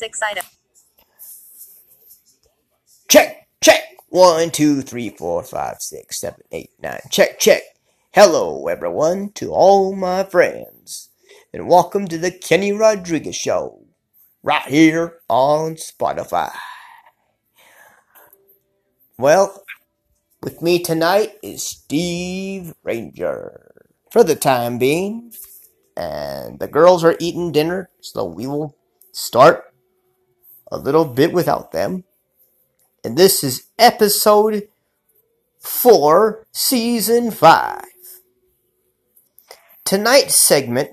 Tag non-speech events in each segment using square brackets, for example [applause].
Six item. Check, check. One, two, three, four, five, six, seven, eight, nine. Check, check. Hello, everyone, to all my friends, and welcome to the Kenny Rodriguez Show, right here on Spotify. Well, with me tonight is Steve Ranger for the time being, and the girls are eating dinner, so we will start a little bit without them. And this is episode 4, season 5. Tonight's segment,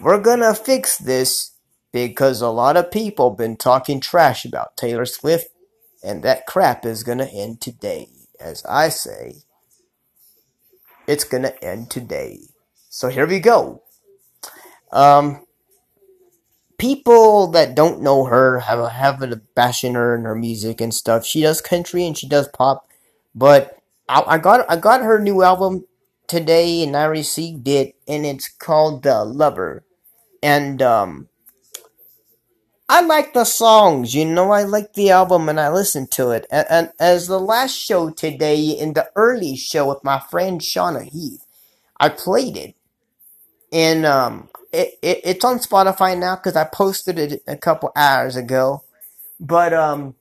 we're gonna fix this because a lot of people been talking trash about Taylor Swift, and that crap is gonna end today. As I say, it's gonna end today. So here we go. Um, people that don't know her have a, have a bashing her and her music and stuff. She does country and she does pop, but I, I got I got her new album today and I received it, and it's called The Lover, and um. I like the songs, you know. I like the album and I listen to it. And, and as the last show today, in the early show with my friend Shauna Heath, I played it, and um, it, it it's on Spotify now because I posted it a couple hours ago. But um,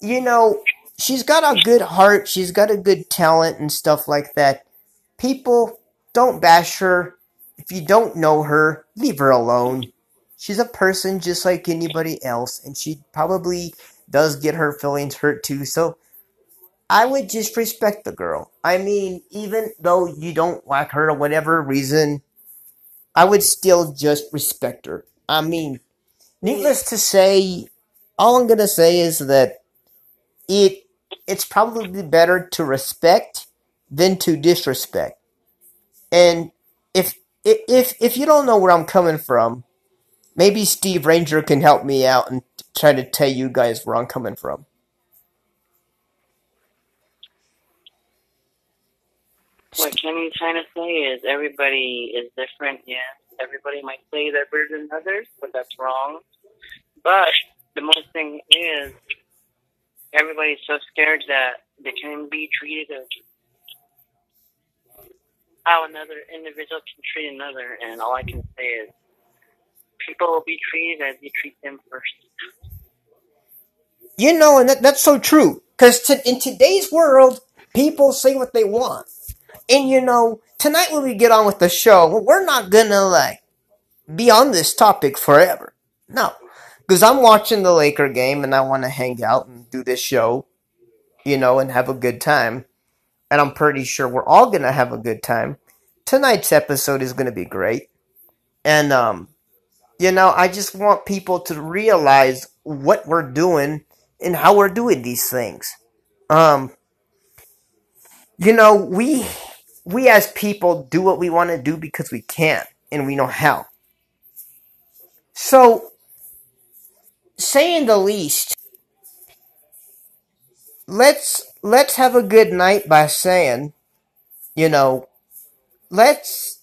you know, she's got a good heart. She's got a good talent and stuff like that. People don't bash her. If you don't know her, leave her alone. She's a person just like anybody else, and she probably does get her feelings hurt too. So I would just respect the girl. I mean, even though you don't like her or whatever reason, I would still just respect her. I mean, needless to say, all I'm gonna say is that it it's probably better to respect than to disrespect. And if if if you don't know where I'm coming from, maybe Steve Ranger can help me out and try to tell you guys where I'm coming from. What can Kenny's trying to say is everybody is different. Yes, everybody might say they're better than others, but that's wrong. But the most thing is everybody's so scared that they can be treated as how another individual can treat another, and all I can say is people will be treated as you treat them first. You know, and that, that's so true. Because in today's world, people say what they want. And you know, tonight when we get on with the show, we're not gonna like be on this topic forever. No. Because I'm watching the Laker game and I want to hang out and do this show, you know, and have a good time. And I'm pretty sure we're all gonna have a good time. Tonight's episode is gonna be great. And, um, you know, I just want people to realize what we're doing and how we're doing these things. Um, you know, we we as people do what we want to do because we can and we know how. So, saying the least, let's let's have a good night by saying, you know, let's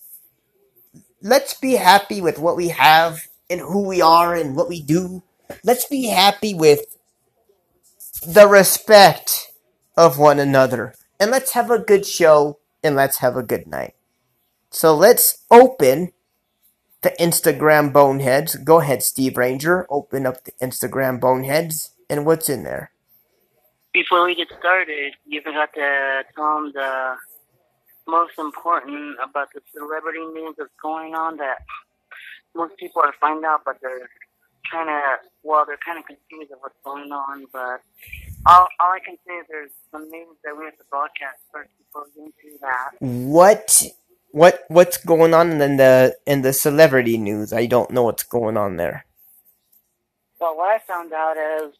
let's be happy with what we have and who we are and what we do. Let's be happy with the respect of one another. And let's have a good show and let's have a good night. So let's open the Instagram boneheads. Go ahead, Steve Ranger. Open up the Instagram boneheads. And what's in there? Before we get started, you forgot to tell them the most important about the celebrity news that's going on that most people are find out, but they're kind of well, they're kind of confused of what's going on. But all, all I can say is there's some news that we have to broadcast first before we get into that. What what what's going on in the in the celebrity news? I don't know what's going on there. Well, what I found out is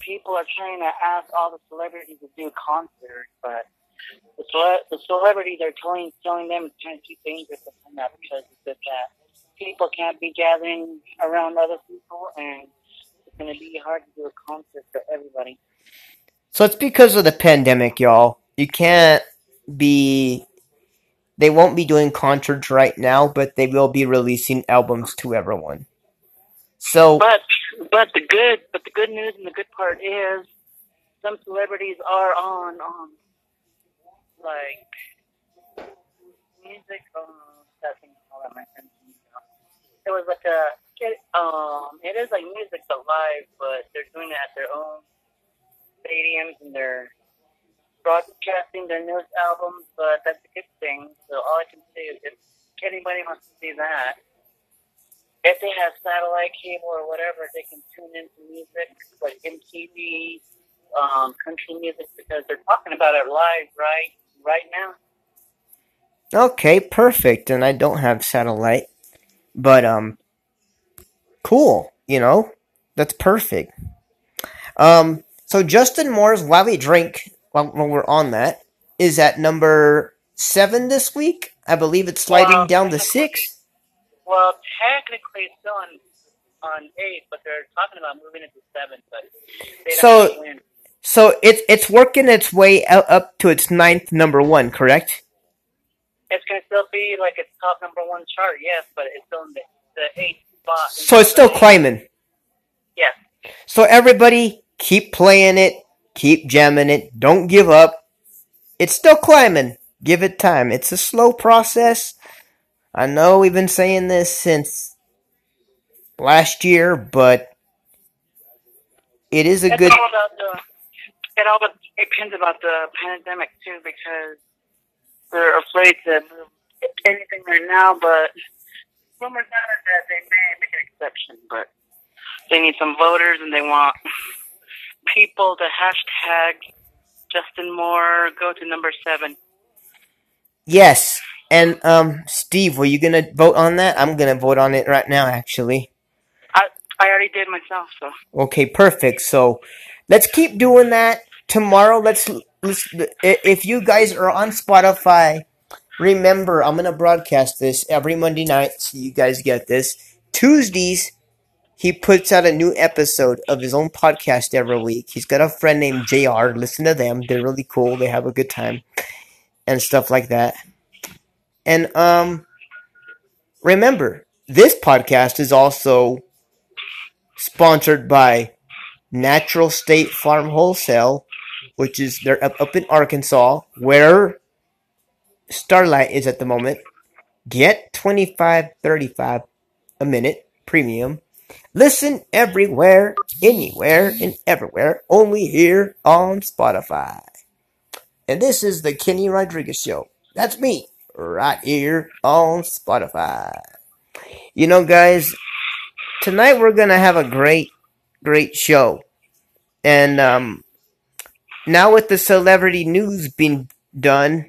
people are trying to ask all the celebrities to do concerts, but the, cele- the celebrities are telling telling them it's kind of too dangerous to find out because it's just that people can't be gathering around other people, and it's going to be hard to do a concert for everybody. So it's because of the pandemic, y'all. You can't be. They won't be doing concerts right now, but they will be releasing albums to everyone. So, But but the good but the good news and the good part is some celebrities are on um like music um that thing hold on my friend it was like a it, um it is like music but live but they're doing it at their own stadiums and they're broadcasting their newest albums but that's a good thing so all I can say is if anybody wants to see that if they have satellite cable or whatever, they can tune into music like MTV, um, country music because they're talking about it live right right now. okay, perfect. And I don't have satellite, but um, cool. You know, that's perfect. Um, so Justin Moore's "Why We Drink," while, while we're on that, is at number seven this week. I believe it's sliding Well, down to six. Well, technically it's still on on eight, but they're talking about moving it to seven. But So- win. So it's it's working its way out, up to its ninth number one, correct? It's gonna still be like its top number one chart, yes, but it's still in the, the eighth. So it's still climbing. Yes. So everybody keep playing it, keep jamming it, don't give up. It's still climbing. Give it time. It's a slow process. I know we've been saying this since last year, but it is a It's good all about the. It all but- it depends about the pandemic too, because they're afraid to move anything right now. But rumors are that they may make an exception, but they need some voters and they want people to hashtag Justin Moore go to number seven. Yes. And um Steve, were you going to vote on that? I'm going to vote on it right now actually. I I already did myself, so Okay, perfect. So let's keep doing that tomorrow. Let's let's if you guys are on Spotify, remember I'm gonna broadcast this every Monday night, so you guys get this. Tuesdays, he puts out a new episode of his own podcast every week. He's got a friend named Jr. Listen to them; they're really cool. They have a good time and stuff like that. And um, remember, this podcast is also sponsored by Natural State Farm Wholesale, which is they're up, up in Arkansas, where Starlight is at the moment. Get twenty five thirty five a minute premium. Listen everywhere, anywhere, and everywhere, only here on Spotify. And this is the Kenny Rodriguez Show. That's me, right here on Spotify. You know, guys, tonight we're gonna have a great, great show. And um, now with the celebrity news being done,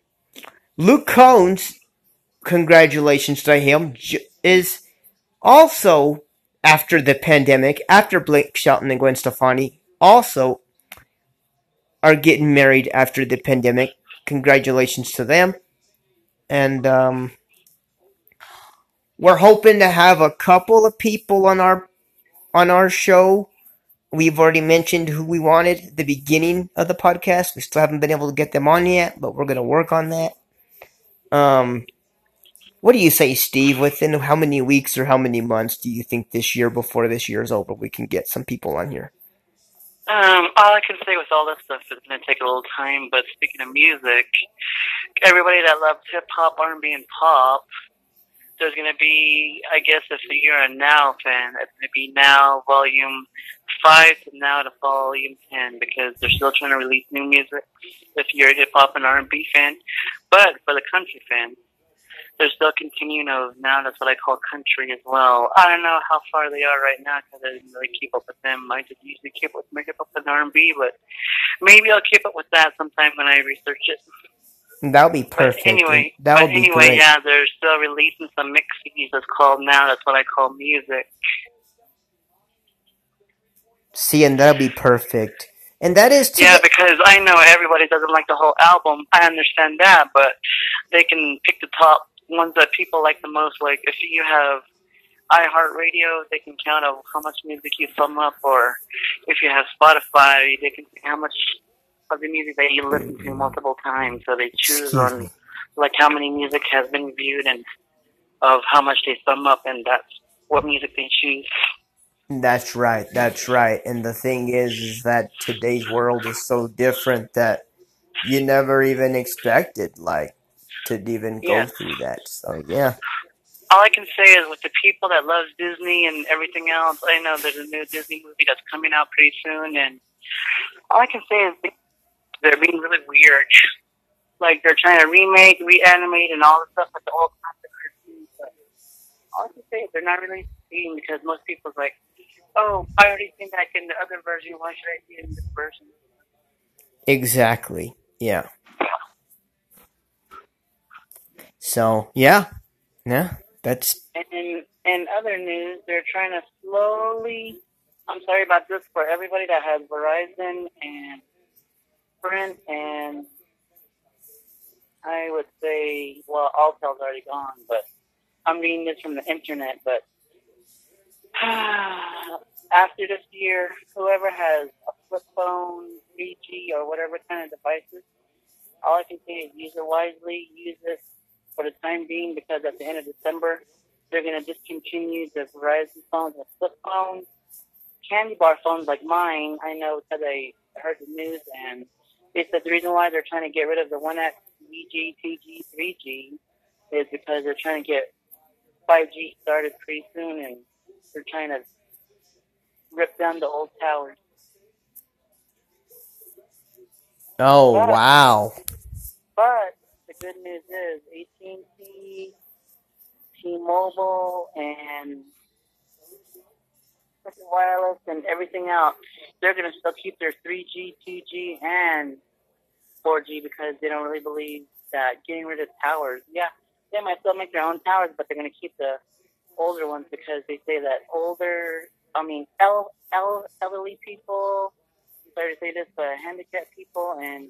Luke Combs, congratulations to him, is also after the pandemic, after Blake Shelton and Gwen Stefani, also are getting married after the pandemic. Congratulations to them. And um, we're hoping to have a couple of people on our on our show. We've already mentioned who we wanted at the beginning of the podcast. We still haven't been able to get them on yet, but we're gonna work on that. Um, what do you say, Steve? Within how many weeks or how many months do you think this year, before this year is over, we can get some people on here? Um, all I can say with all this stuff is it's going to take a little time. But speaking of music, everybody that loves hip hop, R and B, and pop, there's going to be, I guess, if you're a Now fan, it's going to be Now Volume Five to Now to Volume Ten because they're still trying to release new music. If you're a hip hop and R and B fan, but for the country fans. They're still continuing of now. That's what I call country as well. I don't know how far they are right now because I didn't really keep up with them. I just usually keep up with my hip hop and R and B, but maybe I'll keep up with that sometime when I research it. That would be But perfect. anyway, that but would be anyway, great. yeah, they're still releasing some mix CDs. That's called now. That's what I call music. See, and that'll be perfect. And that is Yeah, because I know everybody doesn't like the whole album. I understand that, but they can pick the top ones that people like the most. Like if you have iHeartRadio, they can count of how much music you sum up, or if you have Spotify, they can see how much of the music that you listen to multiple times. So they choose on like how many music has been viewed and of how much they sum up, and that's what music they choose. That's right. That's right. And the thing is, is that today's world is so different that you never even expected, like, to even go Yeah. through that. So yeah. All I can say is with the people that loves Disney and everything else, I know there's a new Disney movie that's coming out pretty soon, and all I can say is they're being really weird. Like they're trying to remake, reanimate, and all this stuff with the old classic cartoons. But all I can say is they're not really seeing because most people's like, "Oh, I already seen that in the other version. Why should I see it in this version?" Exactly. Yeah. So yeah. Yeah. That's And in other news, they're trying to slowly. I'm sorry about this for everybody that has Verizon and Sprint, and I would say, well, Alltel's already gone, but I'm reading this from the internet. But [sighs] after this year, whoever has a flip phone, 3G, or whatever kind of devices, all I can say is use it wisely. Use it for the time being because at the end of December, they're going to discontinue the Verizon phones and flip phones. Candy bar phones like mine, I know because I heard the news and they said the reason why they're trying to get rid of the 1X, 3G, 2G, 3G is because they're trying to get 5G started pretty soon and they're trying to rip down the old towers. oh But- wow. But the good news is AT&T, T-Mobile, and Cricket Wireless and everything else, they're going to still keep their 3G, 2G, and 4G because they don't really believe that getting rid of towers. Yeah, they might still make their own towers, but they're going to keep the older ones because they say that older, I mean, el- el- elderly people, sorry to say this, but handicapped people and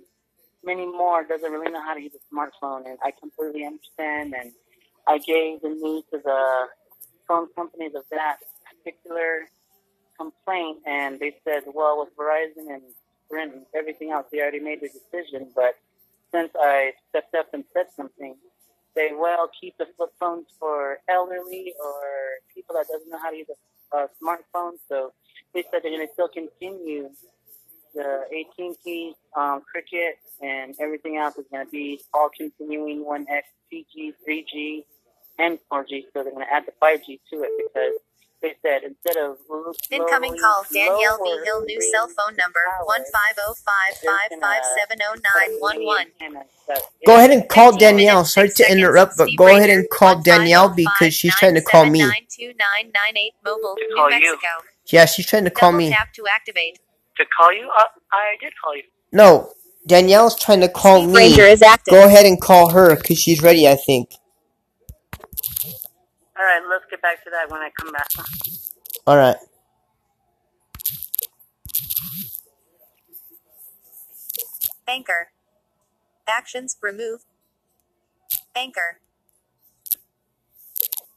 many more doesn't really know how to use a smartphone, and I completely understand. And I gave the news to the phone companies of that particular complaint, and they said, well, with Verizon and Sprint and everything else, they already made their decision. But since I stepped up and said something, they well keep the flip phones for elderly or people that doesn't know how to use a, a smartphone. So they said they're going to still continue the AT&T um, Cricket and everything else is going to be all continuing 1X, 2G, 3G, and 4G. So they're going to add the 5G to it because they said instead of Incoming call Danielle B. Hill, new cell phone number towers, one five zero five five five seven zero nine one one. Go ahead and call Danielle. Sorry to interrupt, but go ahead and call Danielle because she's trying to call me. 9792998 Mobile, New call you. Mexico. Yeah, she's trying to call Double me. tap to activate. To call you? Uh, I did call you. No, Danielle's trying to call Steve me. Ranger is active. Go ahead and call her because she's ready, I think. All right, let's get back to that when I come back. All right. Anchor. Actions remove. Anchor.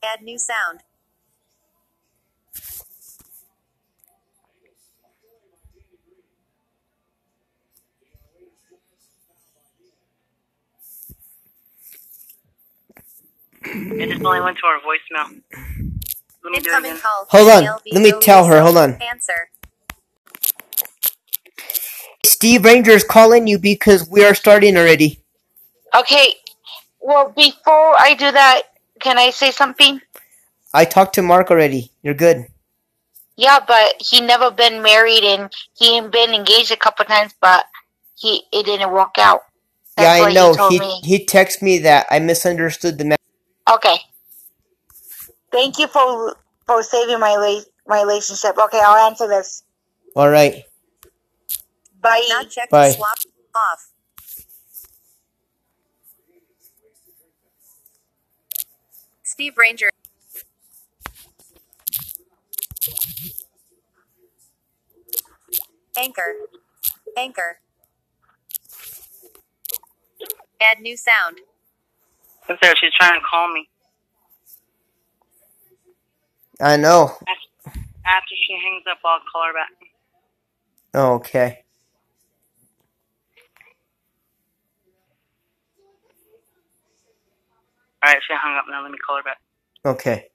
Add new sound. It just only went to our voicemail. Let me do it Incoming call. Hold on. Danielle Let me tell her. Hold on. Answer. Steve Ranger is calling you because we are starting already. Okay. Well, before I do that, can I say something? I talked to Mark already. You're good. Yeah, but he never been married and he ain't been engaged a couple times, but he it didn't work out. That's yeah, I know. He He me. he texted me that I misunderstood the message. Okay. Thank you for for saving my la- my relationship. Okay, I'll answer this. All right. Bye. Not checked Bye. swap off. Steve Ranger. Anchor. Anchor. Add new sound. Look there, she's trying to call me. I know. After she hangs up, I'll call her back. Okay. All right, she hung up now. Let me call her back. Okay.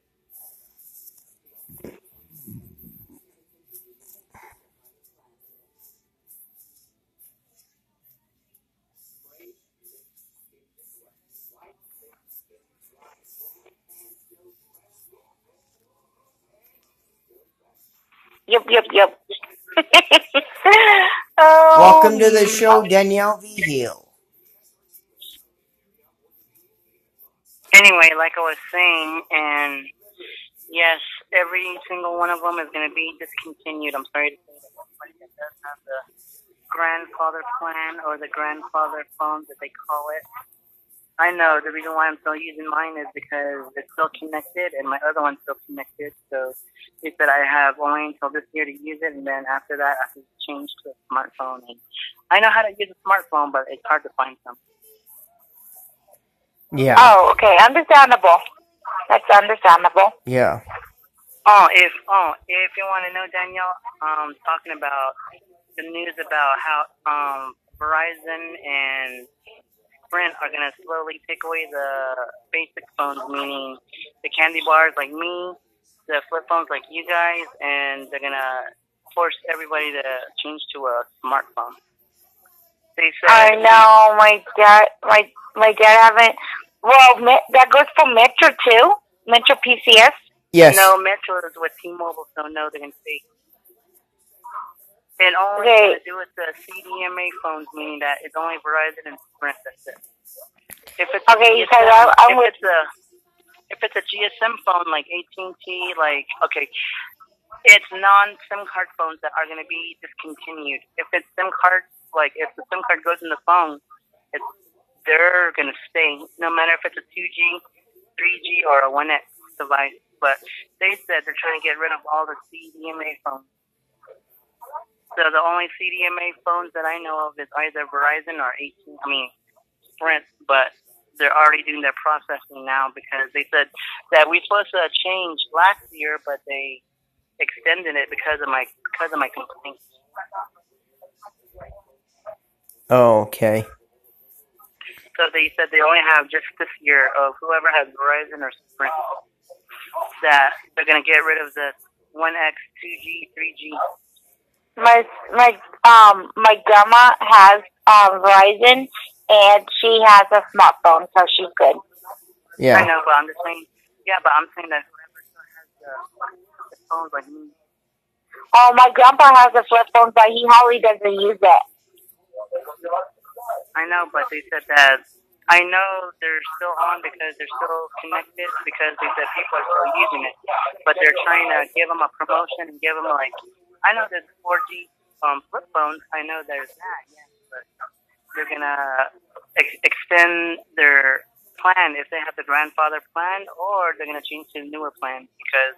Yep, yep, yep. oh, [laughs] Welcome to um, the show, Danielle V. Hill. Anyway, like I was saying, and yes, every single one of them is going to be discontinued. I'm sorry to say that everybody that does have the grandfather plan or the grandfather phone that they call it. I know the reason why I'm still using mine is because it's still connected and my other one's still connected. So they said I have only until this year to use it, and then after that I have to change to a smartphone. And I know how to use a smartphone, but it's hard to find some. Yeah, Oh, okay, understandable. That's understandable. yeah. Oh, if oh, if you want to know, Danielle, um, talking about the news about how um Verizon and Sprint are gonna slowly take away the basic phones, meaning the candy bars like me, the flip phones like you guys, and they're gonna force everybody to change to a smartphone. They said I know my dad, my my dad haven't. Well, Me- that goes for Metro too. Metro PCS. Yes. No, Metro is with T-Mobile, so no, they're gonna stay. And only Okay. to do with the CDMA phones, meaning that it's only Verizon and Sprint. That's it. If it's Okay, because I- I'm if with- a if it's a GSM phone like AT&T, like okay, it's non-SIM card phones that are gonna be discontinued. If it's SIM card, like if the SIM card goes in the phone, it's they're gonna stay, no matter if it's a 2G, 3G, or a 1X device. But they said they're trying to get rid of all the CDMA phones. So the only CDMA phones that I know of is either Verizon or AT. I mean Sprint, but they're already doing their processing now because they said that we supposed to change last year, but they extended it because of my because of my complaints. Oh, okay. So they said they only have just this year of whoever has Verizon or Sprint that they're gonna get rid of the 1X, 2G, 3G. My my um my grandma has um Verizon and she has a smartphone, so she's good. Yeah, I know, but I'm just saying. Yeah, but I'm saying that whoever still has the, the phones like me. Oh, my grandpa has a flip phone, but he hardly doesn't use it. I know, but they said that. I know they're still on because they're still connected because they said people are still using it, but they're trying to give them a promotion and give them like. I know there's 4G um, flip phones. I know there's that, yes, but they're gonna ex- extend their plan if they have the grandfather plan, or they're gonna change to a newer plan because,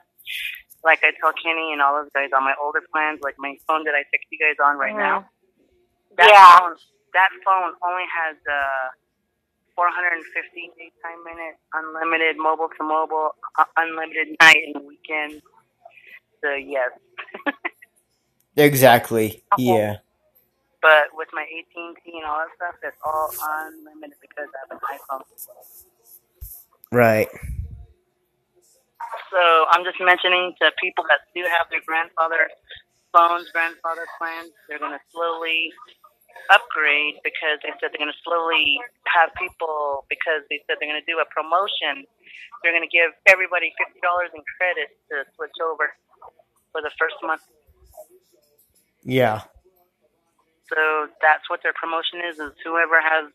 like I tell Kenny and all those guys on my older plans, like my phone that I text you guys on right now. That Yeah. phone, that phone only has uh, 450 daytime minutes, unlimited mobile to mobile, uh, unlimited night and weekend. So yes, [laughs] Exactly. Yeah. but with my AT&T and all that stuff, it's all unlimited because I have an iPhone. Right. So I'm just mentioning to people that do have their grandfather phones, grandfather plans, they're going to slowly upgrade because they said they're going to slowly have people because they said they're going to do a promotion. They're going to give everybody fifty dollars in credit to switch over for the first month. Yeah. So that's what their promotion is: is whoever has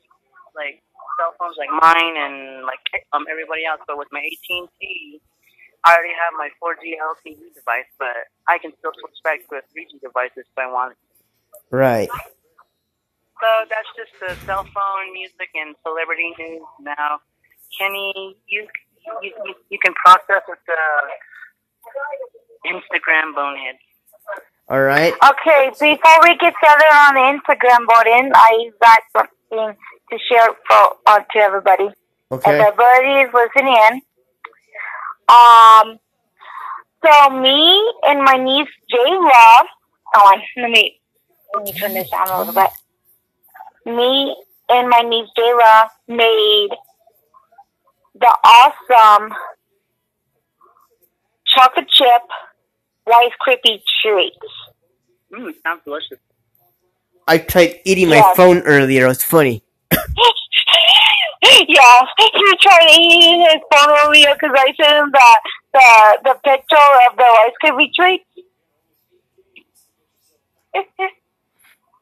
like cell phones like mine and like um everybody else. But with my AT&T, I already have my 4G LTE device, but I can still switch back to a 3G device if I want. Right. So that's just the cell phone music and celebrity news now. Kenny, you you, you, you can process with the Instagram bonehead. All right. Okay, before we get started on the Instagram voting, I got something to share for uh, to everybody. If Okay. everybody is listening in, um, so me and my niece Jay Love, oh, let me let me turn this down a little bit. Me and my niece Jayla made the awesome chocolate chip Rice Krispie treats. Mmm, sounds delicious. I tried eating my Yes. phone earlier. It was funny. [laughs] yeah, he tried eating his phone earlier because I sent him the, the the picture of the Rice Krispie treats. [laughs]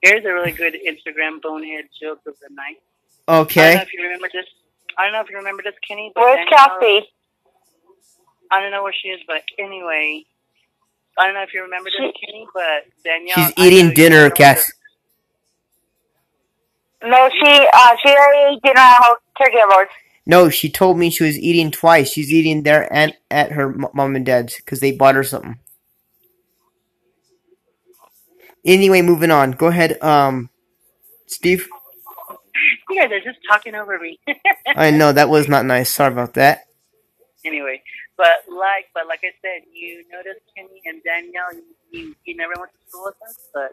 Here's a really good Instagram bonehead joke of the night. Okay. I don't know if you remember this. I don't know if you remember this, Kenny. But Where's Danielle- Cassie? I don't know where she is, but anyway, I don't know if you remember this, Kenny, but Danielle. She's eating dinner, remember Cass. No, she uh she already ate dinner at her caregivers. No, she told me she was eating twice. She's eating there and at her mom and dad's because they bought her something. Anyway, moving on. Go ahead, um, Steve. You guys are just talking over me. [laughs] I know that was not nice. Sorry about that. anyway, but like, but like I said, you noticed Kenny and Danielle. You, you, you never went to school with us, but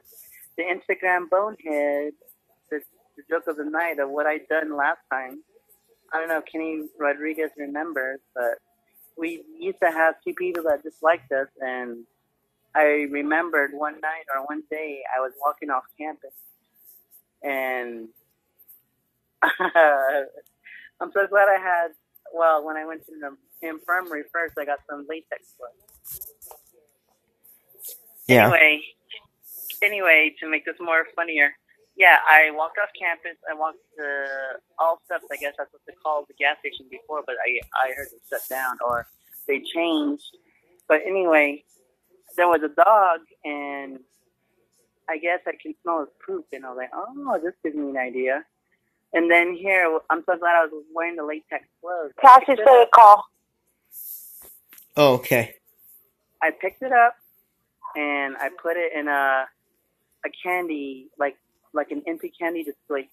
the Instagram bonehead, the, the joke of the night of what I done last time. I don't know if Kenny Rodriguez remembers, but we used to have two people that disliked us, and I remembered one night or one day I was walking off campus, and [laughs] I'm so glad I had. Well, when I went to the infirmary first, I got some latex gloves. Yeah. Anyway, anyway, to make this more funnier, yeah, I walked off campus. I walked to Allsup's. I guess that's what they called the gas station before, but I I heard them shut down or they changed. But anyway, there was a dog, and I guess I can smell his poop, and I was like, oh, this gives me an idea. And then here, I'm so glad I was wearing the latex gloves. I Cassie's picked for the call. Oh, okay. I picked it up and I put it in a a candy like like an empty candy display.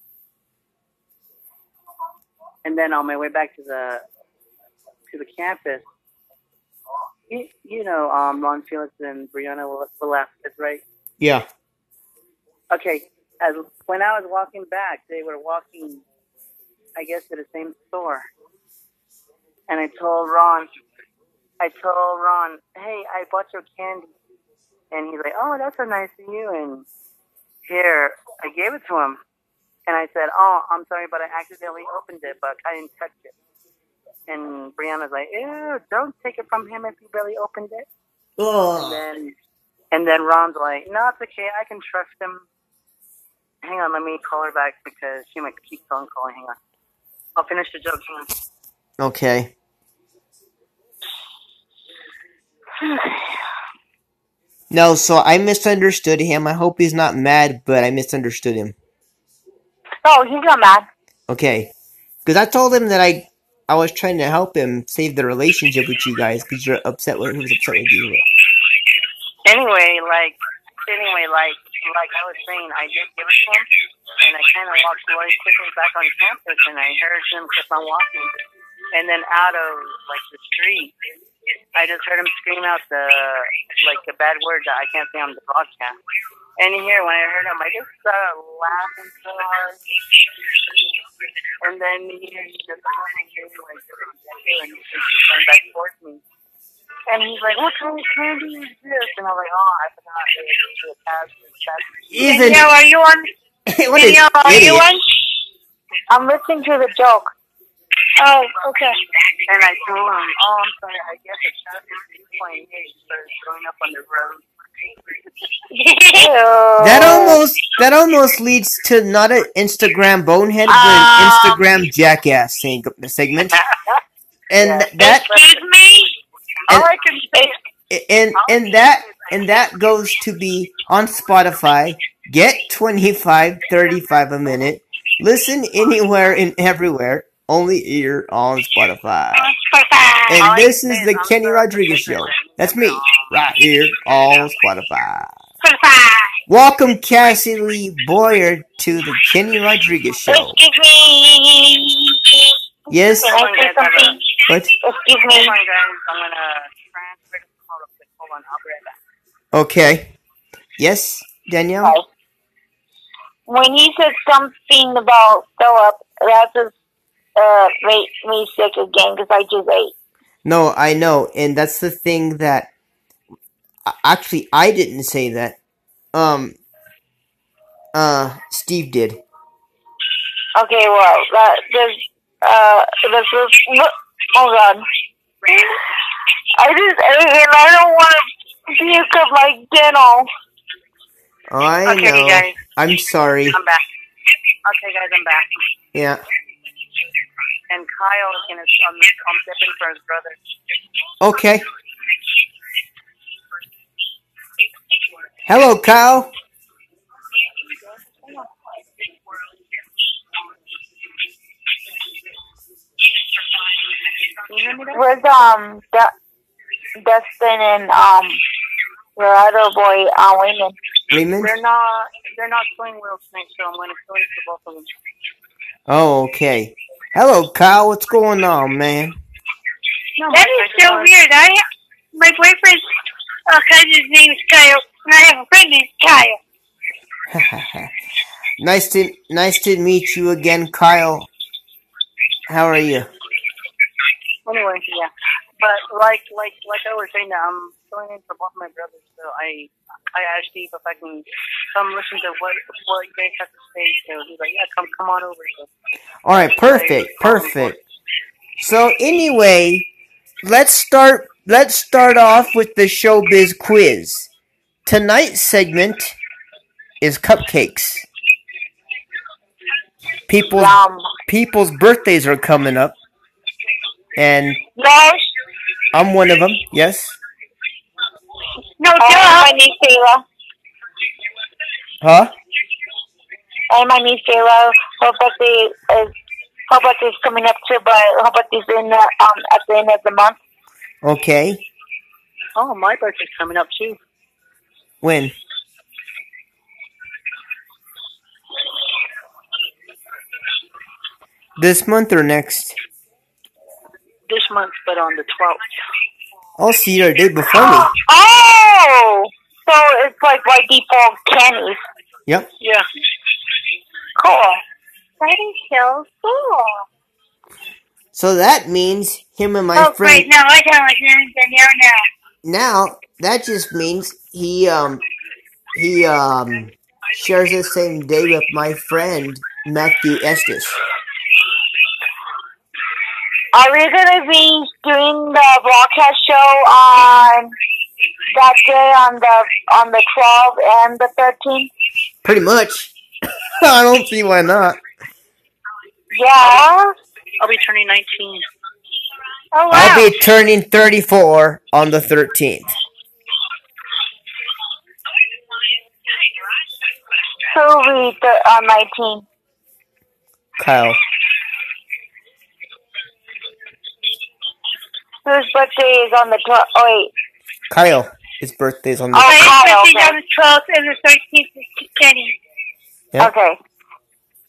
And then on my way back to the to the campus, you, you know, um, Ron Felix and Brianna Velasquez, right? Yeah. Okay, as when I was walking back, they were walking, I guess, to the same store. And I told Ron, I told Ron, hey, I bought your candy. And he's like, oh, that's so nice of you. And here, I gave it to him. And I said, oh, I'm sorry, but I accidentally opened it, but I didn't touch it. And Brianna's like, ew, don't take it from him if he really opened it. And then, and then Ron's like, no, it's okay. I can trust him. Hang on, let me call her back because she might keep phone calling. Hang on. I'll finish the joke. Hang on. Okay. [sighs] No, so I misunderstood him. I hope he's not mad, but I misunderstood him. No, he's not mad. Okay. Because I told him that I I was trying to help him save the relationship with you guys because you're upset with he was upset with you. Anyway, like, anyway, like, like I was saying, I did give it to him, and I kind of walked really quickly back on campus, and I heard him keep on walking, and then out of like the street, I just heard him scream out the like the bad word that I can't say on the broadcast. And here, when I heard him, I just started laughing so hard. And then he just pointing here, like, and back towards me. And he's like, what kind of candy is this? And I'm like, oh, I forgot. It was a tab- tab- Even Danielle, are you on? [laughs] what an Danielle, are you on? I'm listening to the joke. Oh, okay. And I told him, oh, I'm sorry, I guess it's not 2.8 started going up on the road. [laughs] That almost that almost leads to not an Instagram bonehead, but Um, an Instagram jackass segment, [laughs] and Yeah. that Excuse me. All I can say and and that and that goes to be on Spotify. Get 25, 35 a minute. Listen anywhere and everywhere. Only here on Spotify. And this is the Kenny Rodriguez show. That's me, right here on Spotify. Welcome Cassie Lee Boyer to the Kenny Rodriguez show. Yes, Can I say something? but Excuse Hold me. on, guys. I'm going to transfer this call real quick. Hold on, I'll be right back. okay. Yes, Danielle. When he said something about Philip, that just uh, made me sick again because I just ate. No, I know, and that's the thing that actually I didn't say that. Um, uh, Steve did. Okay, well, that this uh this is oh god. I just ate and I don't want to puke up my dental. I okay, know. guys, I'm sorry. I'm back. Okay, guys, I'm back. Yeah. And Kyle is gonna um, I'm stepping for his brother. Okay. Hello, Kyle. Can you hear me there? Where's um Du- Dustin and um your other boy uh Wayman? Raymond? They're not they're not playing wheels tonight, so I'm gonna fill in for both of them. Oh, okay. Hello, Kyle. What's going on, man? No, That Mike, I so wanted- weird. I my boyfriend's uh, cousin's name is Kyle, and I have a friend named Kyle. [laughs] nice to nice to meet you again, Kyle. How are you? Anyway, yeah. But like like like I was saying, I'm filling in for both my brothers, so I I asked Steve if I can come listen to what what you guys have to say. So he's like, yeah, come come on over. So All right, perfect, perfect. So anyway, let's start. Let's start off with the showbiz quiz. Tonight's segment is cupcakes. People's people's birthdays are coming up, and yes. I'm one of them. Yes, No, And duh. my niece Taylor. huh? And my niece Taylor. Her birthday is her birthday is coming up too, but her birthday's in the, um at the end of the month. Okay. oh, my birthday's coming up too. When? This month or next? This month, but on the twelfth. I'll see you a day before me. [gasps] Oh, so it's like by default candies. Yep. Yeah. Cool. That is so cool. So that means him and my oh, friend. great. Now I sound like engineer now. Now that just means he um he um shares the same day with my friend Matthew Estes. Are we gonna be doing the broadcast show on that day on the on the 12th and the 13th? Pretty much. [laughs] I don't see why not. Yeah. I'll be turning nineteen. Oh, wow. I'll be turning 34 on the 13th. Who will be the, uh, on 19? Kyle. Whose birthday is on the 12th? Oh, wait. Kyle. His birthday's on the. Oh, My Kyle, birthday's okay. on the 12th and the 13th is Kenny. Yeah. Okay.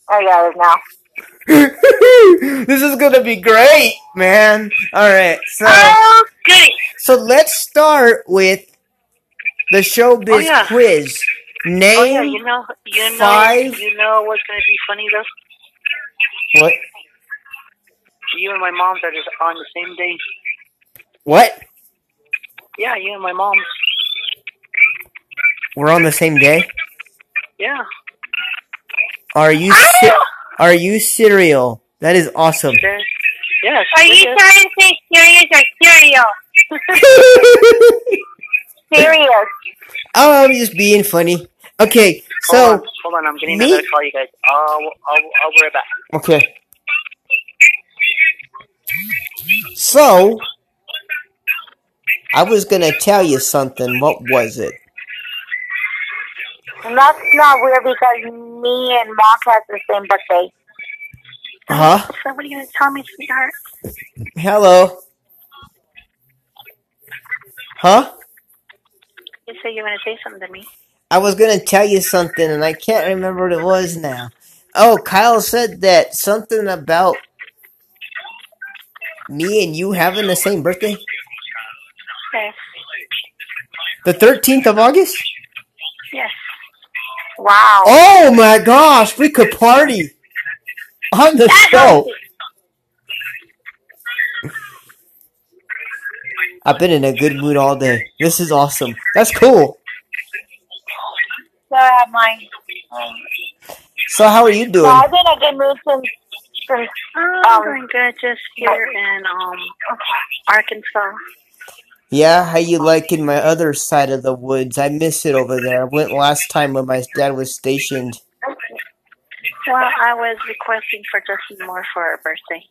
I got it now. [laughs] this is gonna be great, man. All right, so Oh, goody. so let's start with the showbiz Oh, yeah. quiz. Name Oh yeah, you know, you know, five- you know what's gonna be funny though? what? You and my mom are just on the same day. What? Yeah, you and my mom. We're on the same day. Yeah. Are you se- are you cereal? That is awesome. There's, yes. Are you yes. trying to say serious or cereal? Serious. [laughs] oh, I'm just being funny. Okay, Hold so on, hold on, I'm getting me- another call, you guys. I'll, I'll, I'll be right back. okay. So I was gonna tell you something. What was it? And that's not weird because me and Mark has the same birthday. Huh? So what are you to tell me, sweetheart? Hello. Huh? You say you're going to say something to me. I was gonna tell you something and I can't remember what it was now. Oh, Kyle said that something about me and you having the same birthday. Yes. The 13th of August? Yes. Wow. Oh my gosh, we could party on the show. I've been in a good mood all day. This is awesome. That's cool. So I have mine. So how are you So doing? I've been in a good mood since, since Oh, Um, I'm doing good just here in um Arkansas. Yeah, how you liking my other side of the woods? I miss it over there. I went last time when my dad was stationed. Well, I was requesting for Justin Moore for her birthday.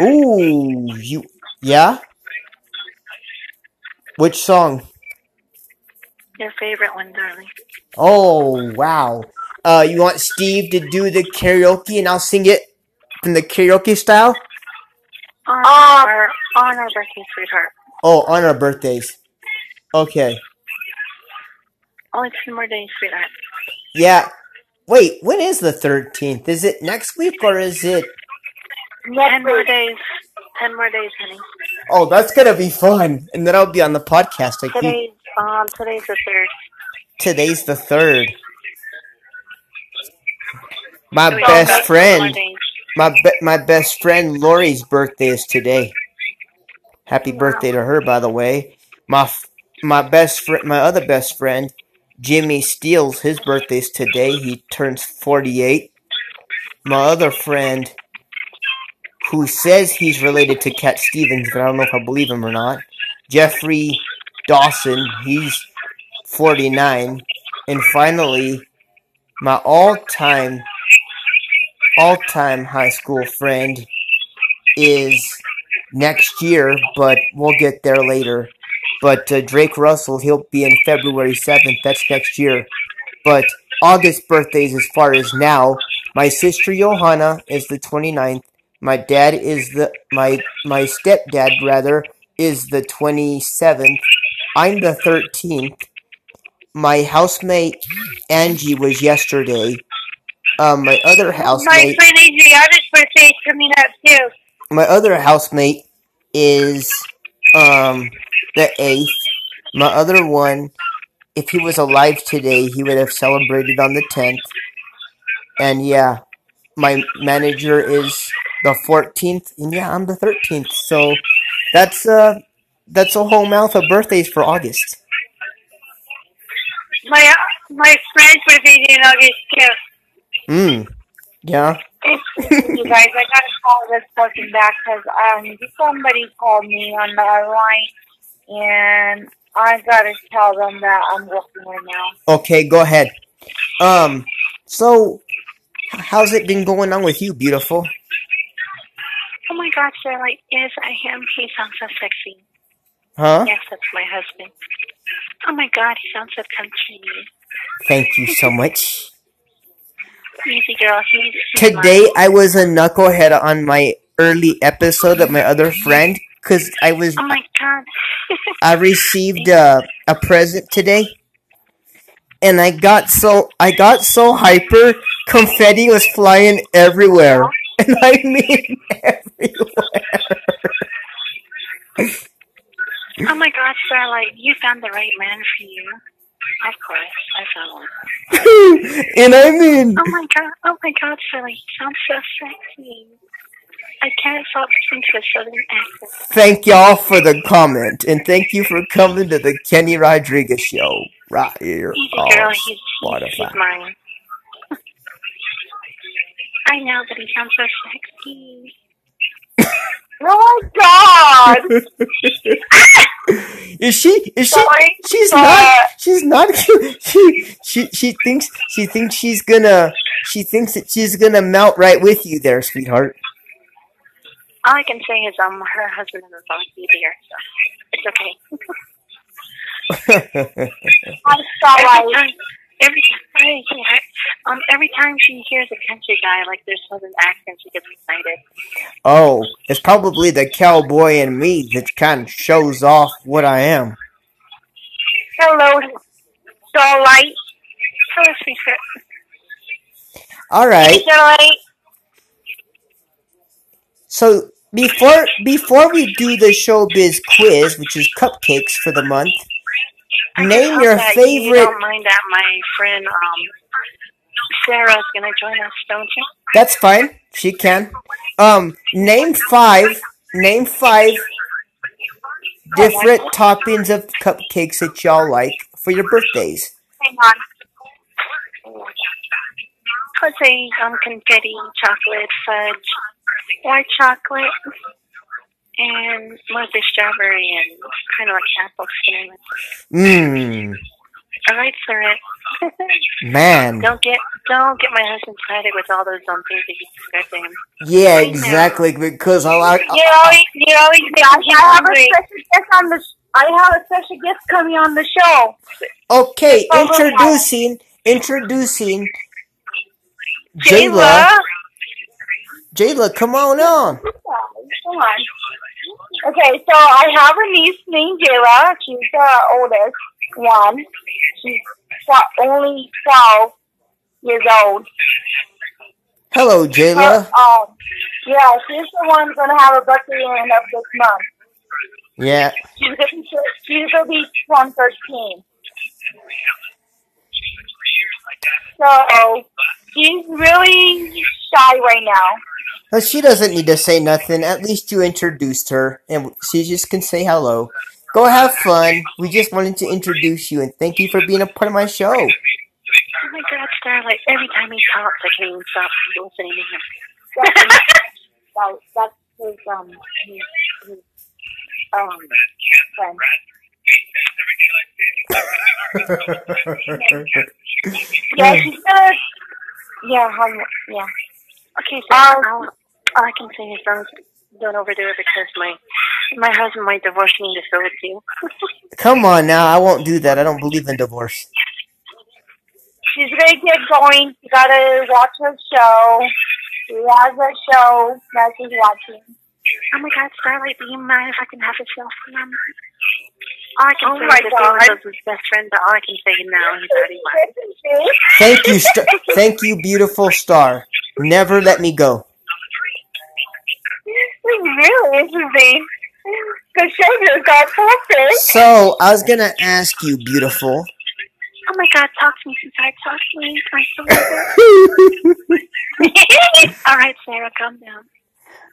Ooh, you yeah? Which song? Your favorite one, darling. Oh, wow. Uh, you want Steve to do the karaoke and I'll sing it in the karaoke style? On Um, our on our birthday, sweetheart. Oh, on our birthdays. Okay. Only two more days, sweetheart. Yeah. Wait, when is the 13th? Is it next week or is it. Ten next more days. Ten more days, honey. Oh, that's gonna be fun. And then I'll be on the podcast. Like, you- Today's um today's the third. today's the 3rd. My So best got two more friend. My be- my best friend Lori's birthday is today. Happy birthday to her, by the way. My my best friend, my other best friend, Jimmy Steele, his birthday's today. He turns forty eight. My other friend, who says he's related to Cat Stevens, but I don't know if I believe him or not. Jeffrey Dawson, he's forty nine, and finally, my all time all time high school friend is next year, but we'll get there later. But uh, Drake Russell, he'll be in February 7th. That's next year. But August birthdays, as far as now, my sister Johanna is the 29th. My dad is the my my stepdad rather is the 27th. I'm the 13th. My housemate Angie was yesterday. Um, my other housemate. My friend Adriana's birthday is coming up too. My other housemate is um the eighth. My other one, if he was alive today, he would have celebrated on the tenth. And yeah, my manager is the fourteenth, and yeah, I'm the thirteenth. So that's uh that's a whole mouth of birthdays for August. My my friend's birthday is in August too. Hmm. Yeah. you guys, I gotta call this person back because um somebody called me on the line, and I gotta tell them that I'm working right now. Okay, go ahead. Um. So, how's it been going on with you, beautiful? Oh my gosh, God, sir! Like, yes, I am. He sounds so sexy. Huh? Yes, that's my husband. Oh my God, he sounds so country. Thank you so much. Easy girl. He's, he's Today. I was a knucklehead on my early episode of my other friend because I was Oh my God. [laughs] I received a, a present today and I got so I got so hyper confetti was flying everywhere [laughs] and I mean everywhere. oh my God! Like, you found the right man for you. Of course, I found [laughs] one. and I mean Oh my God! Oh my God, he sounds so sexy. I can't stop listening to the southern accent. thank y'all for the comment and thank you for coming to the Kenny Rodriguez show right here Easy on girl. He's, he's, he's mine. [laughs] I know, but he sounds so sexy. [laughs] Oh my god! [laughs] Is she? Is she? She's but- not. She's not. [laughs] She she she thinks she thinks she's gonna. She thinks that she's gonna melt right with you there, sweetheart. All I can say is, um, her husband is on here, so it's okay. [laughs] I'm Every sorry. time, every time, um, every time she hears a country guy like their southern accent, she gets excited. oh, it's probably the cowboy in me that kind of shows off what I am. Hello, Starlight. Hello, sweetheart. All right. Starlight. So before before we do the showbiz quiz, which is cupcakes for the month, name your that You favorite. don't mind that my friend um Sarah's gonna join us, don't you? That's fine. She can. Um, name five. Name five different toppings of cupcakes that y'all like for your birthdays. Hang on. Let's say um confetti, chocolate, fudge, white chocolate, and mostly strawberry and kind of like apple cinnamon. Mmm. All right, sir. Man. don't get don't get my husband started with all those um things that you described to him. Yeah, exactly. Because I like. you always you know, I have a special guest on the. I have a special guest coming on the show. Okay, Oh, introducing introducing Jayla. Jayla. Jayla, come on on. Come on. Okay, so I have a niece named Jayla. She's the oldest one. She's only 12 years old. Hello, Jayla. Her, um, yeah, she's the one going to have a birthday end of this month. Yeah. She's going to be, she's going to be 113. So, she's really shy right now. But she doesn't need to say nothing. At least you introduced her, and she just can say hello. Go have fun. We just wanted to introduce you and thank you for being a part of my show. Oh my God, Starlight! Every time he talks, I can't even stop listening to him. That, that's his, um, his, his, um, friend. [laughs] Yeah, she's gonna, yeah, um, yeah. Okay, so Um, all, all I can say is don't don't overdo it because my my husband might divorce me to fill with you. Come on now, I won't do that. I don't believe in divorce. She's gonna get going. You gotta watch her show. She has a show that she's watching. Oh my God, Starlight! Do you mind if I can have a cell phone? All I can Oh say my is that God. he was his best friend, but all I can say now is that he. Thank you, st- thank you, beautiful star. Never let me go. It's really interesting. The show just got perfect. So I was gonna ask you, beautiful. Oh my God, talk to me, sweetheart. Talk to me. I'm so All right, Sarah, calm down.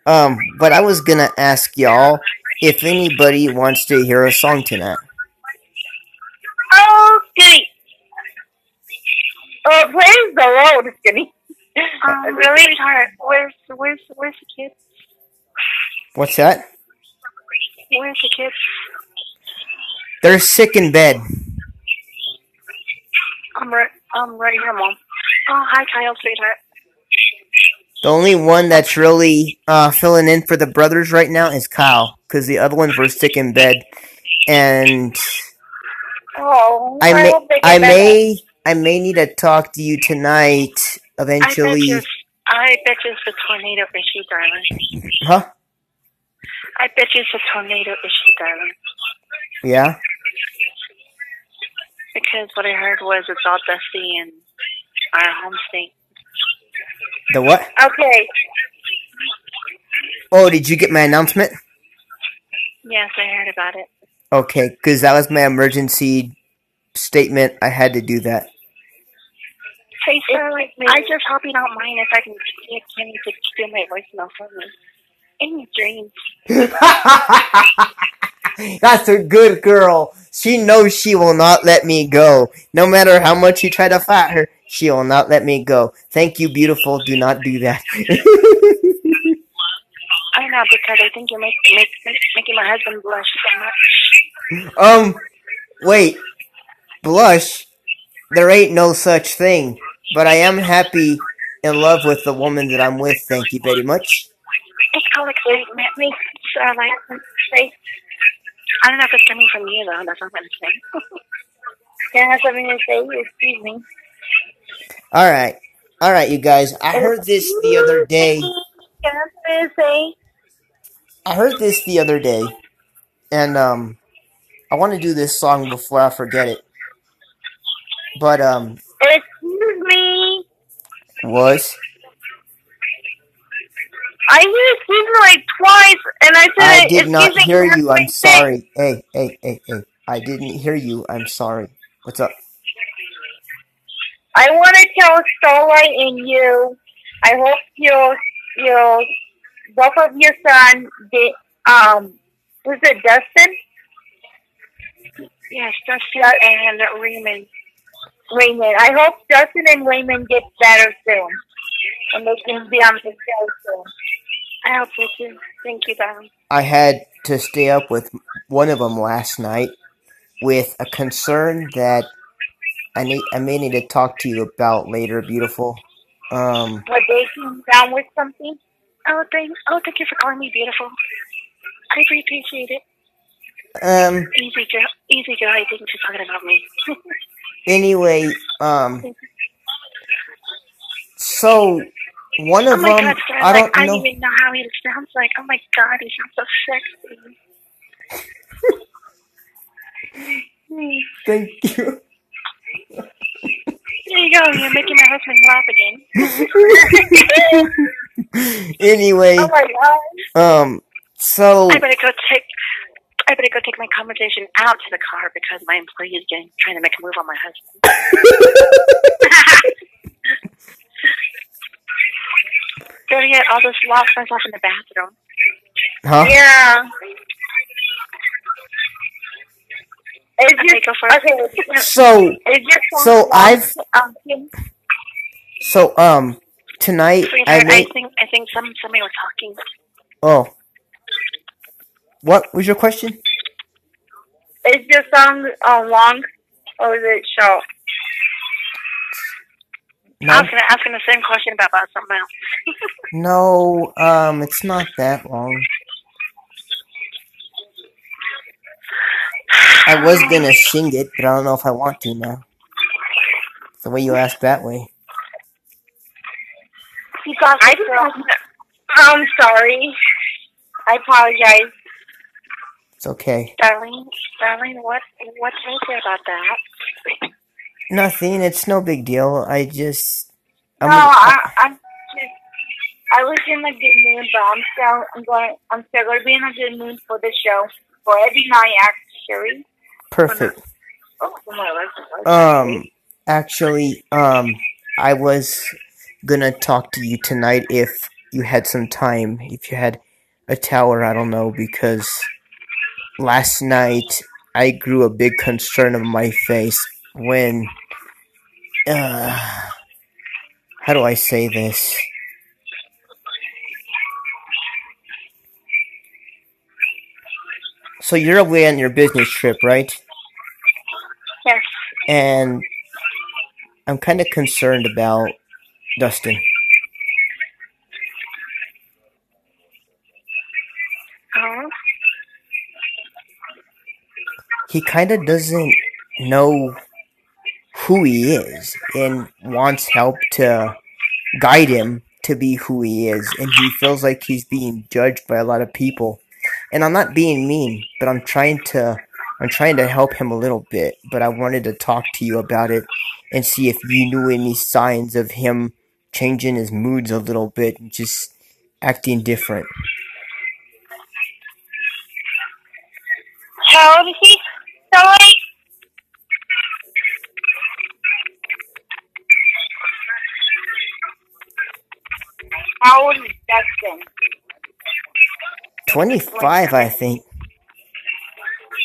Um, but I was gonna ask y'all if anybody wants to hear a song tonight. Oh, goody. Oh, praise the Lord. Just kidding. Um, [laughs] really, sweetheart. Where's where's where's the kids? What's that? Where's the kids? They're sick in bed. I'm right. I'm right here, mom. Oh, hi, Kyle, sweetheart. The only one that's really uh, filling in for the brothers right now is Kyle, because the other ones were sick in bed, and Oh, I may, I better. may, I may need to talk to you tonight. Eventually. I bet you it's a tornado issue, darling. huh? I bet you it's a tornado issue, darling. Yeah. Because what I heard was it's all dusty in our home state. The what? Okay. Oh, did you get my announcement? Yes, I heard about it. Okay, because that was my emergency statement. I had to do that. Hey, Starlight, I just hope you don't mind if I can get Kenny to steal my voicemail from me. Any dreams? [laughs] That's a good girl. She knows she will not let me go. No matter how much you try to fight her, she will not let me go. Thank you, beautiful. Do not do that. I know because I think you're make, make, making my husband blush so much. um, wait. Blush? There ain't no such thing. But I am happy in love with the woman that I'm with. Thank you very much. It's called excitement. Me, Starlight. Say, I don't know if it's coming from you though. That's what I'm gonna say. Can [laughs] I have something to say? Excuse me. All right. All right, you guys. I heard this the other day. I have something to say? I heard this the other day, and um, I want to do this song before I forget it. But um, Excuse me. was I hear excuse me like twice, and I said I did not me, hear you. I'm sorry. Hey, hey, hey, hey. I didn't hear you. I'm sorry. What's up? I want to tell Starlight and you. I hope you, you, both of your son, did, um, was it Dustin? yes, Dustin and Raymond. Raymond. I hope Dustin and Raymond get better soon, and they can be on the show soon. I hope so too. Thank you, darling. I had to stay up with one of them last night with a concern that I need I may need to talk to you about later, beautiful. Um, What they came down with something? Oh, thank, oh, thank you for calling me beautiful. I really appreciate it. um, Easy girl, easy girl. I think she's talking about me. [laughs] anyway, um, so one oh of my them, God, Star, I like, don't I know. don't even know how he sounds like. Oh my God, he sounds so sexy. [laughs] [laughs] Thank you. There you go. You're making my husband laugh again. [laughs] anyway, Oh my god. um, so I better go take. I better go take my conversation out to the car because my employee is getting trying to make a move on my husband. [laughs] Better get all those lost off in the bathroom. huh? Yeah. Is Okay, your go for it. So, Is your So? I've- Um, so, um, tonight I Sweetheart, I made. think I think some somebody was talking. Oh, what was your question? is your song uh, long or is it short? I was gonna ask him the same question about, about something else. [laughs] no, um, it's not that long. I was gonna sing it, but I don't know if I want to now. The way you asked that way. Because I I'm sorry. I apologize. It's okay. Darlene, Darlene, what what can you say about that? Nothing. It's no big deal. I just. I'm no, gonna- I, I'm just. I was in a good mood, but I'm still. I'm going. I'm still going to be in a good mood for the show for every night, actually. perfect. Oh. Um, actually, um, I was gonna talk to you tonight if you had some time, if you had a tower, I don't know, because last night I grew a big concern of my face when, uh, how do I say this? So you're away on your business trip, right? Yes. and I'm kind of concerned about Dustin. Oh, He kind of doesn't know who he is and wants help to guide him to be who he is, and he feels like he's being judged by a lot of people. And I'm not being mean, but I'm trying to I'm trying to help him a little bit, but I wanted to talk to you about it and see if you knew any signs of him changing his moods a little bit and just acting different. How old is he? Sorry. How old is Dustin? 25, I think.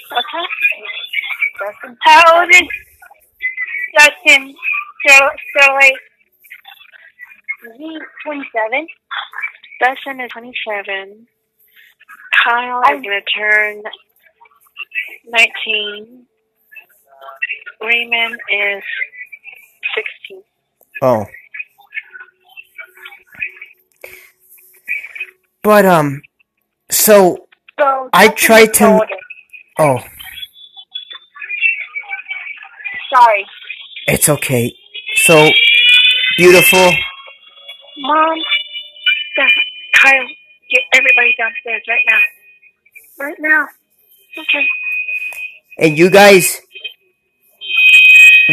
What's that? Dustin. How old is Dustin? So, so like, is he 27? Dustin is 27. Kyle I'm- is going to turn 19. Raymond is 16. Oh. But, um, so, I tried to- oh, Sorry. it's okay. So, beautiful. Mom, Kyle, get everybody downstairs right now. Right now. Okay. And you guys,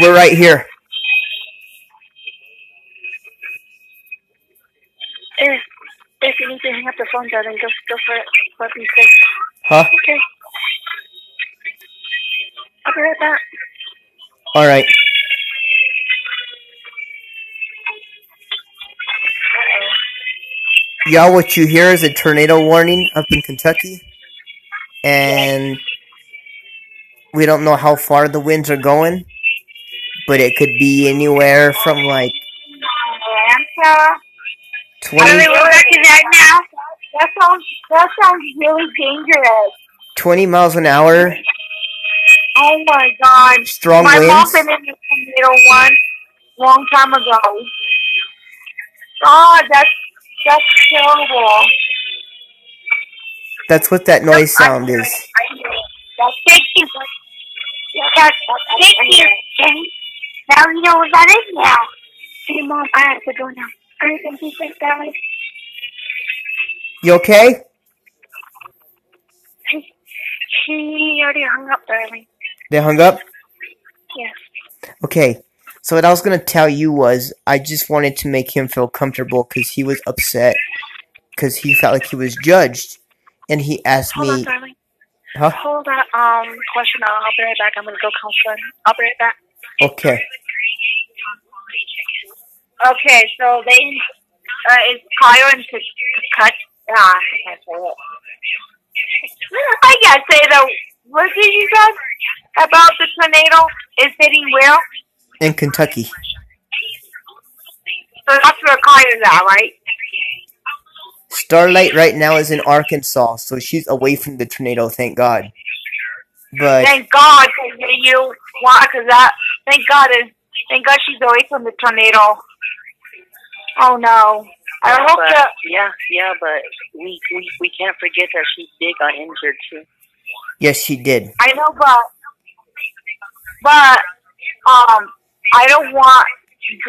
we're right here. If, if you need to hang up the phone, darling, go, go for it. Let me say. Huh? Okay. I'll be right back. Alright. Y'all, what you hear is a tornado warning up in Kentucky. And we don't know how far the winds are going, but it could be anywhere from like Atlanta. 20, Are we back to that now? That sounds that sounds really dangerous. 20 miles an hour, Oh my god. strong My mom winds. been in a tornado one long time ago. God, that's that's terrible. That's what that noise sound is. That's thank you. That's, thank you, Now you know what that is now. Hey, mom, I have to go now. Everything you said, darling. You okay? She already hung up, darling. They hung up? Yes. Okay. So what I was gonna tell you was I just wanted to make him feel comfortable because he was upset because he felt like he was judged, and he asked Hold on, me, darling. "Huh? Hold that um question. I'll be right back. I'm gonna go counsel him. I'll be right back. Okay, Okay, so they uh, is Kyle and cut. Ah, I can't say it. I can't say the. What did you say about the tornado is hitting where? in Kentucky, So that's where Kyle at, right? Starlight right now is in Arkansas, so she's away from the tornado. Thank God. But Thank God, cause you want, cause that. Thank God, is thank God she's away from the tornado. Oh no! I Yeah, hope but, that. yeah, yeah, but we, we we can't forget that she did got injured too. yes, she did. I know, but but um, I don't want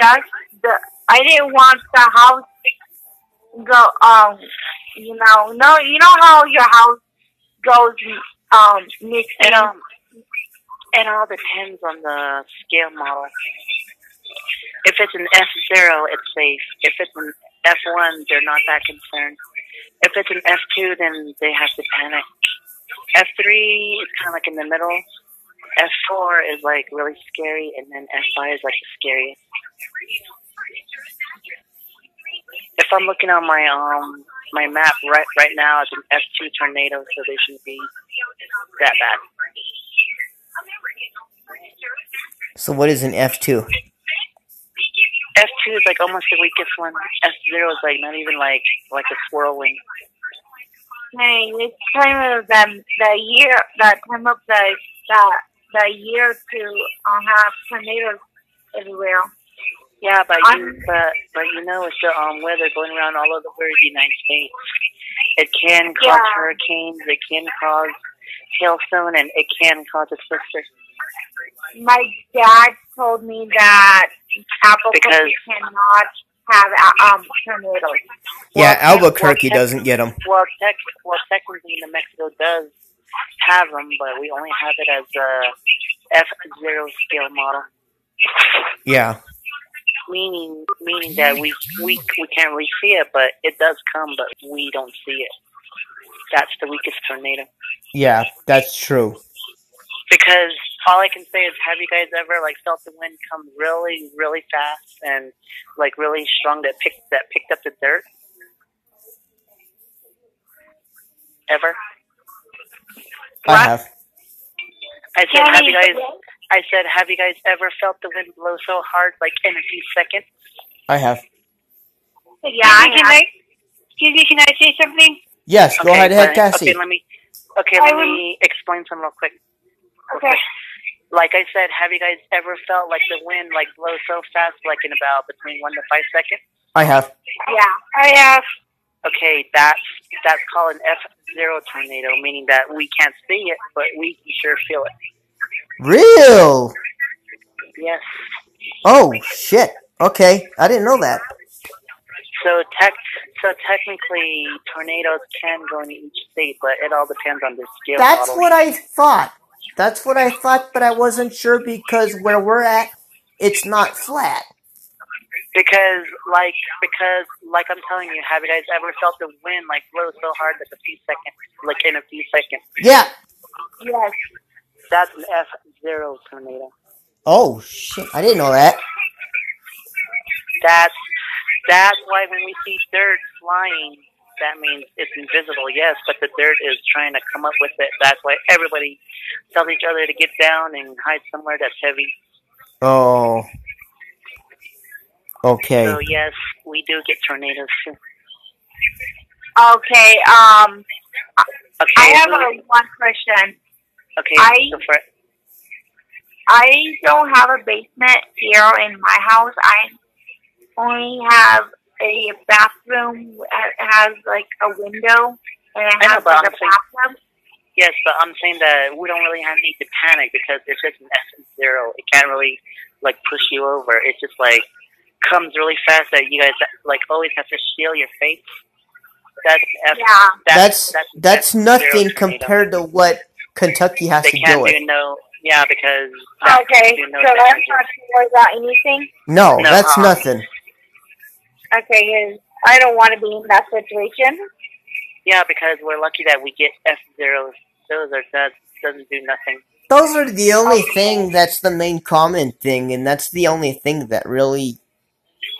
just the. I didn't want the house go. Um, you know, no, you know how your house goes um mixed It in. um, it all depends on the scale model. If it's an F zero, it's safe. If it's an F one, they're not that concerned. If it's an F two, then they have to panic. F three is kind of like in the middle. F four is like really scary, and then F five is like the scariest. If I'm looking on my um my map right right now, it's an F two tornado, so they shouldn't be that bad. So what is an F two? F two is like almost the weakest one. F zero is like not even like like a whirlwind. Hey, it's time of the the year, the time of the the the year to uh, have tornadoes everywhere. Yeah, but I'm- you but but you know it's the um weather going around all over the United States. It can cause Yeah. hurricanes, it can cause hailstone, and it can cause a sister. My dad told me that Albuquerque Because- cannot have um tornadoes. Yeah, Well, Albuquerque well, doesn't get them. Well, tech, well, technically, New Mexico does have them, but we only have it as a F zero scale model. Yeah. meaning meaning that we we we can't really see it, but it does come, but we don't see it. That's the weakest tornado. Yeah, that's true. Because all I can say is, have you guys ever like felt the wind come really, really fast and like really strong that picked that picked up the dirt? Ever? I What? have. I said, have you guys? I said, have you guys ever felt the wind blow so hard, like in a few seconds? I have. Yeah, I Can have. I, excuse me, can I say something? Yes, go ahead, ahead, but- Cassie. Okay, let me. Okay, let will- me explain some real quick. Okay. Like I said, have you guys ever felt like the wind like blow so fast, like in about between one to five seconds? I have. Yeah. I have. Okay, that's that's called an F zero tornado, meaning that we can't see it, but we can sure feel it. Real. Yes. Oh shit. Okay, I didn't know that. So tech, so technically, tornadoes can go in each state, but it all depends on the scale That's model. what I thought. That's what I thought, but I wasn't sure because where we're at, it's not flat. Because, like, because, like I'm telling you, have you guys ever felt the wind like blow so hard that a few seconds, like in a few seconds? Yeah. Yes. That's an F zero tornado. Oh shit. I didn't know that. That's that's why when we see dirt flying, that means it's invisible, yes, but the dirt is trying to come up with it. That's why everybody tells each other to get down and hide somewhere that's heavy. Oh. Okay. So yes, we do get tornadoes too. Okay. Um, Okay. I have a one question. okay. I- go for it. I don't have a basement here in my house. I only have a bathroom that has like a window and it I know, has like a I'm saying- bathtub. Yes, but I'm saying that we don't really have need to panic because it's just an F zero. It can't really like push you over. It just like comes really fast that you guys like always have to shield your face. That's F. Yeah. That's that's that's F0 nothing compared to what Kentucky has They to can't deal with. do no. Yeah, because Okay, no so that's not to worry about anything. No, No, that's uh-uh. nothing. Okay, 'cause I don't want to be in that situation. Yeah, because we're lucky that we get F zeros. Those are that doesn't do nothing. Those are the only thing that's the main common thing, and that's the only thing that really.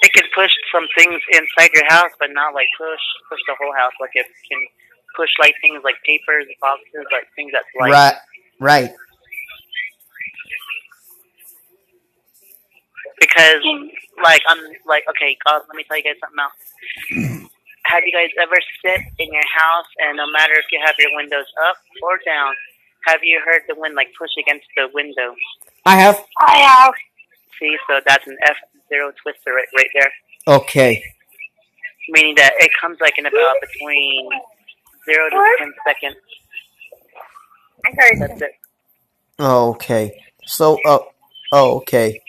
It can push some things inside your house, but not like push push the whole house. Like it can push like things like papers, boxes, like things that's like Right, right. Because like I'm like okay, guys, let me tell you guys something else. Have you guys ever sit in your house and no matter if you have your windows up or down, have you heard the wind like push against the window? I have. I have. See, so that's an F zero twister right, right there. Okay. Meaning that it comes like in about between zero to ten seconds. I heard. That's it. Oh, okay. So, uh, oh, okay.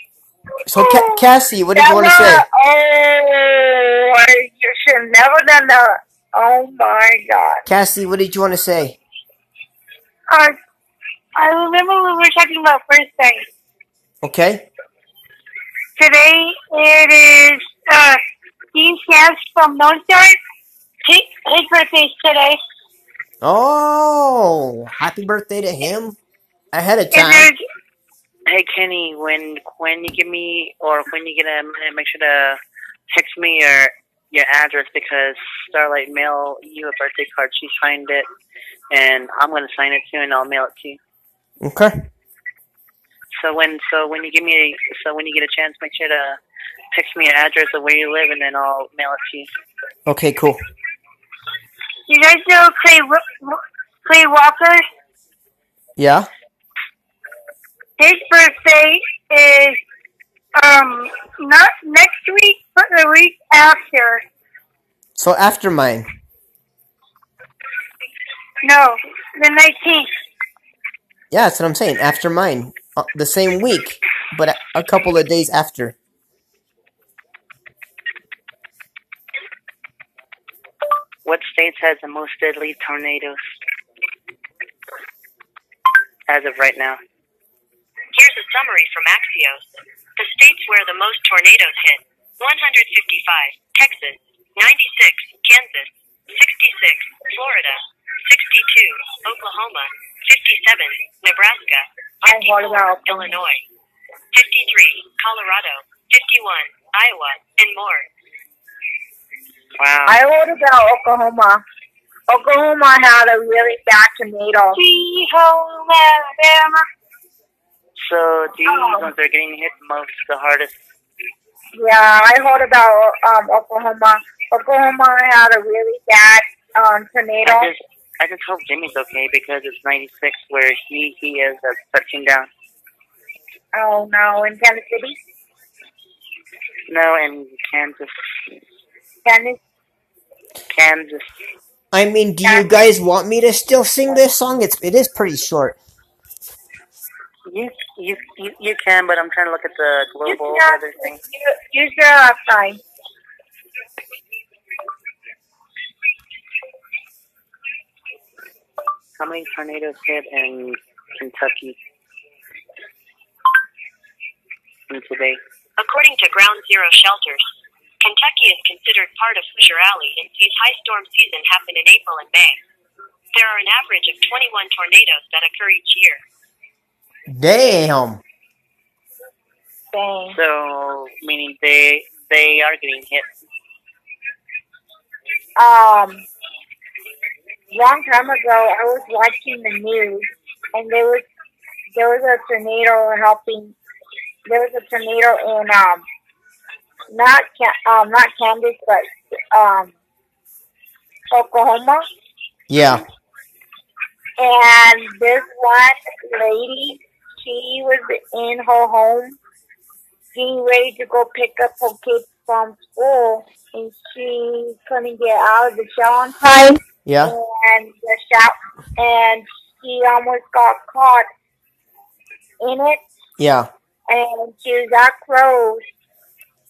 So, Ca- Cassie, what did you want to say? Never- Oh, you should never done that. Oh my god. Cassie, what did you want to say? Uh, I remember we were talking about first day. Okay. Today it is uh, Dean Sams from Lone Star. His, his birthday's today. Oh, happy birthday to him ahead of And time. There's Hey Kenny, when when you give me or when you get a minute, make sure to text me your your address because Starlight mail you a birthday card. She signed it, and I'm gonna sign it too, and I'll mail it to you. Okay. So when so when you give me so when you get a chance, make sure to text me your address of where you live, and then I'll mail it to you. Okay, cool. you guys know Clay Clay Walker. Yeah. His birthday is um not next week, but the week after. So after mine. No, the nineteenth. Yeah, that's what I'm saying. After mine, uh, the same week, but a, a couple of days after. What states has the most deadly tornadoes as of right now? Here's a summary from Axios. The states where the most tornadoes hit 155, Texas, 96, Kansas, 66, Florida, 62, Oklahoma, 57, Nebraska, I heard 54, about Illinois, 53, Colorado, 51, Iowa, and more. Wow. I heard about Oklahoma. Oklahoma had a really bad tornado. See home Alabama. So these ones are getting hit most, the hardest. Yeah, I heard about um Oklahoma. Oklahoma had a really bad um tornado. I just, I just hope Jimmy's okay because it's 96 where he he is uh, touching down. Oh no, in Kansas City. No, in Kansas, Kansas. Kansas. I mean, do you guys want me to still sing this song? It's it is pretty short. You you you, you can, but I'm trying to look at the global Yeah. weather thing. Use your last time. How many tornadoes hit in Kentucky in today? According to Ground Zero shelters, Kentucky is considered part of Hoosier Alley and sees high storm season happen in April and May. There are an average of 21 tornadoes that occur each year. Damn. Dang. So meaning they they are getting hit. Um, long time ago, I was watching the news, and there was there was a tornado helping. There was a tornado in um, not Ca- um not Kansas, but um, Oklahoma. Yeah. And this one lady, she was in her home getting ready to go pick up her kids from school, and she couldn't get out of the shower on time. Yeah. And the shower, and she almost got caught in it, Yeah. and she was that close,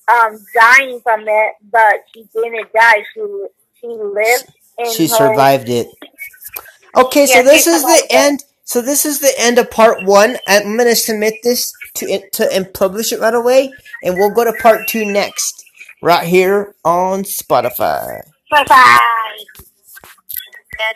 um, dying from it, but she didn't die. She she lived. She her- survived it. Okay, so Yeah, this is the end. So this is the end of part one. I'm gonna submit this to to and publish it right away, and we'll go to part two next, right here on Spotify. Bye. Yeah,